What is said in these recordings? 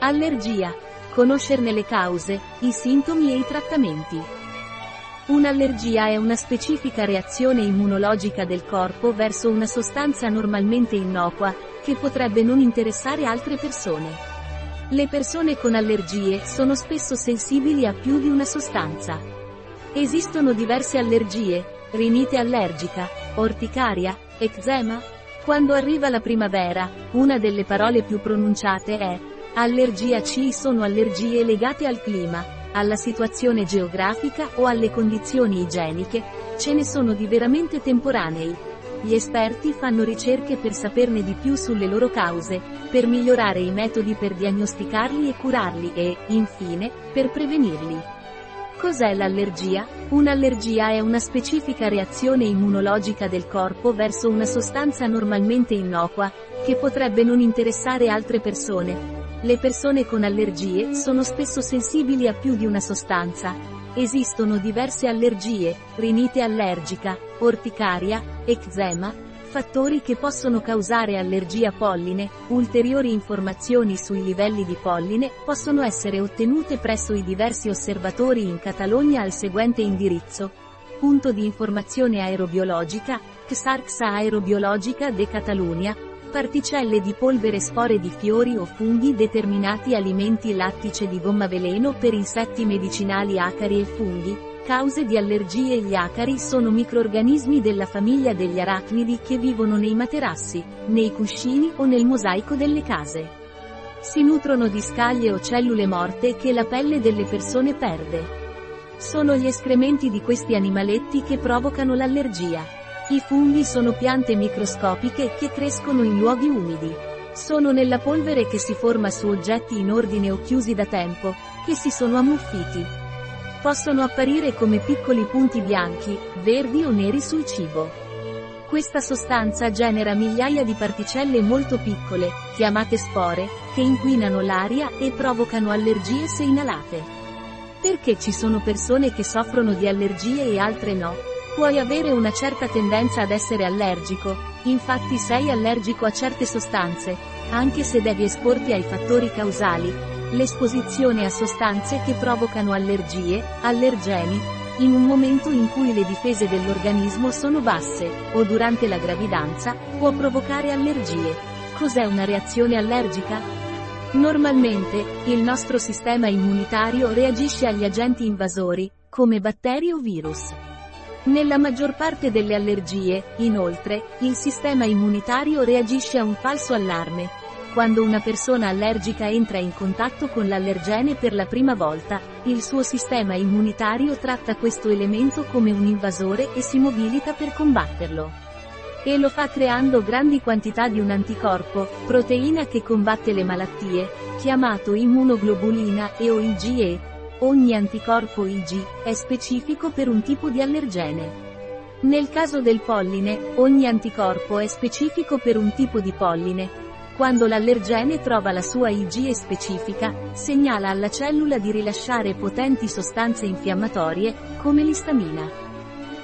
Allergia. Conoscerne le cause, i sintomi e i trattamenti. Un'allergia è una specifica reazione immunologica del corpo verso una sostanza normalmente innocua, che potrebbe non interessare altre persone. Le persone con allergie sono spesso sensibili a più di una sostanza. Esistono diverse allergie, rinite allergica, orticaria, eczema. Quando arriva la primavera, una delle parole più pronunciate è Allergia C sono allergie legate al clima, alla situazione geografica o alle condizioni igieniche, ce ne sono di veramente temporanei. Gli esperti fanno ricerche per saperne di più sulle loro cause, per migliorare i metodi per diagnosticarli e curarli e, infine, per prevenirli. Cos'è l'allergia? Un'allergia è una specifica reazione immunologica del corpo verso una sostanza normalmente innocua, che potrebbe non interessare altre persone, le persone con allergie sono spesso sensibili a più di una sostanza. Esistono diverse allergie, rinite allergica, orticaria, eczema, fattori che possono causare allergia polline, ulteriori informazioni sui livelli di polline possono essere ottenute presso i diversi osservatori in Catalogna al seguente indirizzo. Punto di informazione aerobiologica, XARXA Aerobiologica de Catalunya, Particelle di polvere spore di fiori o funghi determinati alimenti lattice di gomma veleno per insetti medicinali acari e funghi. Cause di allergie Gli acari sono microorganismi della famiglia degli arachnidi che vivono nei materassi, nei cuscini o nel mosaico delle case. Si nutrono di scaglie o cellule morte che la pelle delle persone perde. Sono gli escrementi di questi animaletti che provocano l'allergia. I funghi sono piante microscopiche che crescono in luoghi umidi. Sono nella polvere che si forma su oggetti in ordine o chiusi da tempo, che si sono ammuffiti. Possono apparire come piccoli punti bianchi, verdi o neri sul cibo. Questa sostanza genera migliaia di particelle molto piccole, chiamate spore, che inquinano l'aria e provocano allergie se inalate. Perché ci sono persone che soffrono di allergie e altre no? Puoi avere una certa tendenza ad essere allergico, infatti sei allergico a certe sostanze, anche se devi esporti ai fattori causali. L'esposizione a sostanze che provocano allergie, allergeni, in un momento in cui le difese dell'organismo sono basse, o durante la gravidanza, può provocare allergie. Cos'è una reazione allergica? Normalmente, il nostro sistema immunitario reagisce agli agenti invasori, come batteri o virus. Nella maggior parte delle allergie, inoltre, il sistema immunitario reagisce a un falso allarme. Quando una persona allergica entra in contatto con l'allergene per la prima volta, il suo sistema immunitario tratta questo elemento come un invasore e si mobilita per combatterlo. E lo fa creando grandi quantità di un anticorpo, proteina che combatte le malattie, chiamato immunoglobulina e o IgE, Ogni anticorpo Ig è specifico per un tipo di allergene. Nel caso del polline, ogni anticorpo è specifico per un tipo di polline. Quando l'allergene trova la sua IgE specifica, segnala alla cellula di rilasciare potenti sostanze infiammatorie, come l'istamina.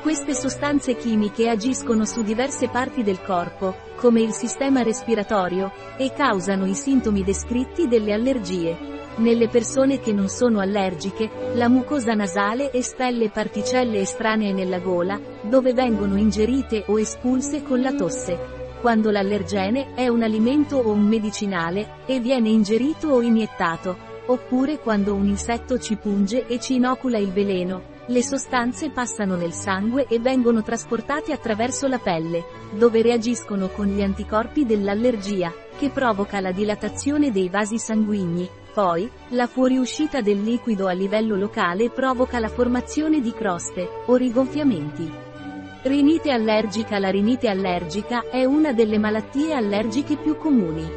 Queste sostanze chimiche agiscono su diverse parti del corpo, come il sistema respiratorio, e causano i sintomi descritti delle allergie. Nelle persone che non sono allergiche, la mucosa nasale espelle particelle estranee nella gola, dove vengono ingerite o espulse con la tosse. Quando l'allergene è un alimento o un medicinale, e viene ingerito o iniettato, oppure quando un insetto ci punge e ci inocula il veleno, le sostanze passano nel sangue e vengono trasportate attraverso la pelle, dove reagiscono con gli anticorpi dell'allergia, che provoca la dilatazione dei vasi sanguigni, poi, la fuoriuscita del liquido a livello locale provoca la formazione di croste, o rigonfiamenti. Rinite allergica La rinite allergica è una delle malattie allergiche più comuni.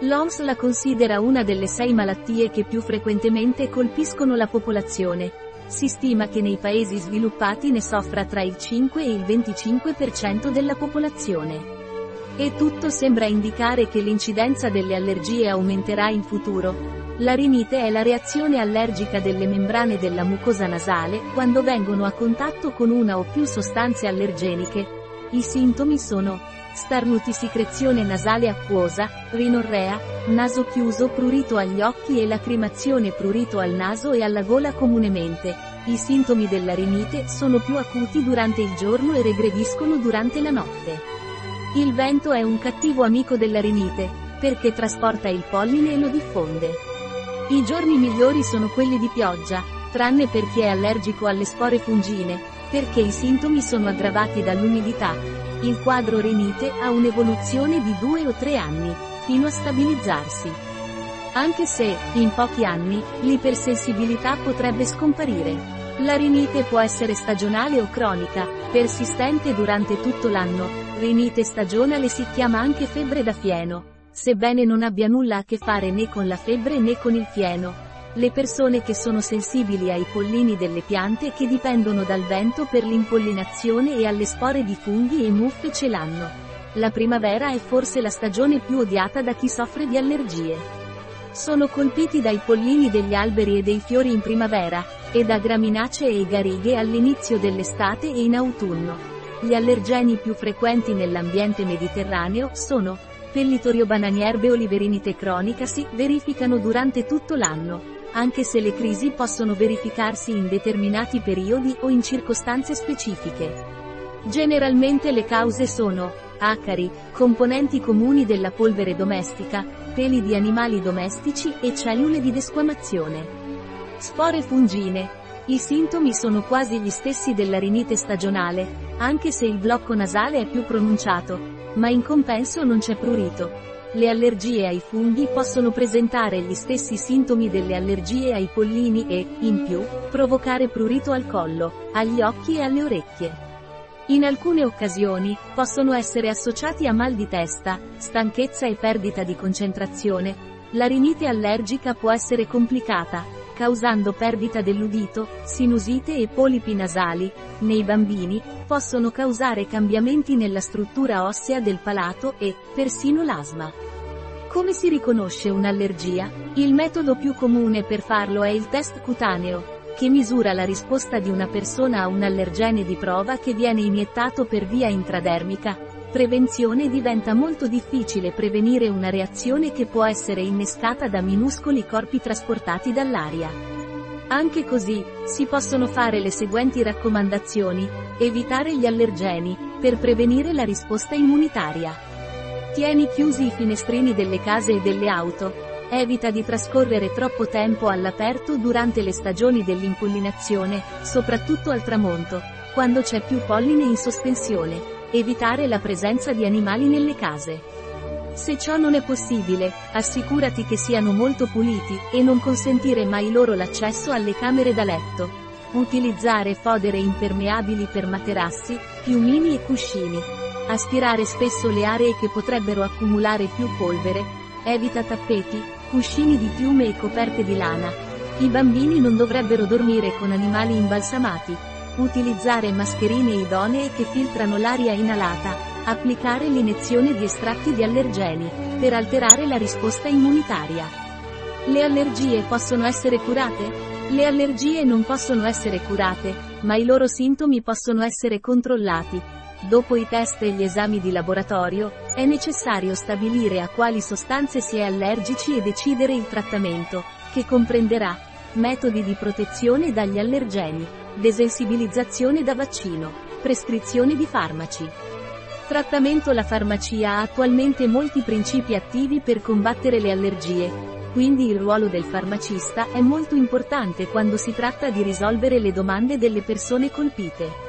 L'OMS la considera una delle sei malattie che più frequentemente colpiscono la popolazione. Si stima che nei paesi sviluppati ne soffra tra il 5 e il 25% della popolazione. E tutto sembra indicare che l'incidenza delle allergie aumenterà in futuro. La rinite è la reazione allergica delle membrane della mucosa nasale quando vengono a contatto con una o più sostanze allergeniche. I sintomi sono starnutisicrezione nasale acquosa, rinorrea, naso chiuso prurito agli occhi e lacrimazione prurito al naso e alla gola comunemente. I sintomi della rinite sono più acuti durante il giorno e regrediscono durante la notte. Il vento è un cattivo amico della rinite, perché trasporta il polline e lo diffonde. I giorni migliori sono quelli di pioggia, tranne per chi è allergico alle spore fungine, perché i sintomi sono aggravati dall'umidità. Il quadro rinite ha un'evoluzione di due o tre anni, fino a stabilizzarsi. Anche se, in pochi anni, l'ipersensibilità potrebbe scomparire. La rinite può essere stagionale o cronica, persistente durante tutto l'anno. Rinite stagionale si chiama anche febbre da fieno, sebbene non abbia nulla a che fare né con la febbre né con il fieno. Le persone che sono sensibili ai pollini delle piante che dipendono dal vento per l'impollinazione e alle spore di funghi e muffe ce l'hanno. La primavera è forse la stagione più odiata da chi soffre di allergie. Sono colpiti dai pollini degli alberi e dei fiori in primavera, e da graminacee e garighe all'inizio dell'estate e in autunno. Gli allergeni più frequenti nell'ambiente mediterraneo sono Pellitorio bananierbe oliverinite cronica si verificano durante tutto l'anno anche se le crisi possono verificarsi in determinati periodi o in circostanze specifiche. Generalmente le cause sono acari, componenti comuni della polvere domestica, peli di animali domestici e cellule di desquamazione. Spore fungine. I sintomi sono quasi gli stessi della rinite stagionale, anche se il blocco nasale è più pronunciato, ma in compenso non c'è prurito. Le allergie ai funghi possono presentare gli stessi sintomi delle allergie ai pollini e, in più, provocare prurito al collo, agli occhi e alle orecchie. In alcune occasioni, possono essere associati a mal di testa, stanchezza e perdita di concentrazione. La rinite allergica può essere complicata, causando perdita dell'udito, sinusite e polipi nasali. Nei bambini, possono causare cambiamenti nella struttura ossea del palato e, persino l'asma. Come si riconosce un'allergia? Il metodo più comune per farlo è il test cutaneo, che misura la risposta di una persona a un allergene di prova che viene iniettato per via intradermica. Prevenzione diventa molto difficile prevenire una reazione che può essere innescata da minuscoli corpi trasportati dall'aria. Anche così, si possono fare le seguenti raccomandazioni. Evitare gli allergeni, per prevenire la risposta immunitaria. Tieni chiusi i finestrini delle case e delle auto, Evita di trascorrere troppo tempo all'aperto durante le stagioni dell'impollinazione, soprattutto al tramonto, quando c'è più polline in sospensione. Evitare la presenza di animali nelle case. Se ciò non è possibile, assicurati che siano molto puliti, e non consentire mai loro l'accesso alle camere da letto. Utilizzare fodere impermeabili per materassi, piumini e cuscini. Aspirare spesso le aree che potrebbero accumulare più polvere. Evita tappeti, cuscini di piume e coperte di lana. I bambini non dovrebbero dormire con animali imbalsamati. Utilizzare mascherine idonee che filtrano l'aria inalata. Applicare l'iniezione di estratti di allergeni, per alterare la risposta immunitaria. Le allergie possono essere curate? Le allergie non possono essere curate, ma i loro sintomi possono essere controllati, Dopo i test e gli esami di laboratorio, è necessario stabilire a quali sostanze si è allergici e decidere il trattamento, che comprenderà metodi di protezione dagli allergeni, desensibilizzazione da vaccino, prescrizione di farmaci. Trattamento La farmacia ha attualmente molti principi attivi per combattere le allergie, quindi il ruolo del farmacista è molto importante quando si tratta di risolvere le domande delle persone colpite.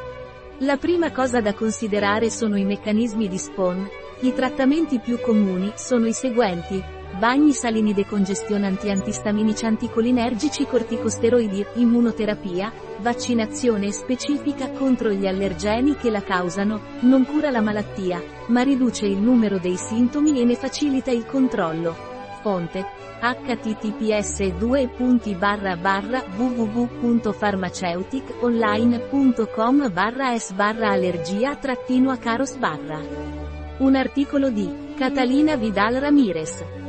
La prima cosa da considerare sono i meccanismi di spawn. I trattamenti più comuni sono i seguenti. Bagni salini decongestionanti antistaminici anticolinergici corticosteroidi, immunoterapia, vaccinazione specifica contro gli allergeni che la causano, non cura la malattia, ma riduce il numero dei sintomi e ne facilita il controllo. Fonte https www.pharmaceuticonline.com s allergia a caros Un articolo di Catalina Vidal Ramirez,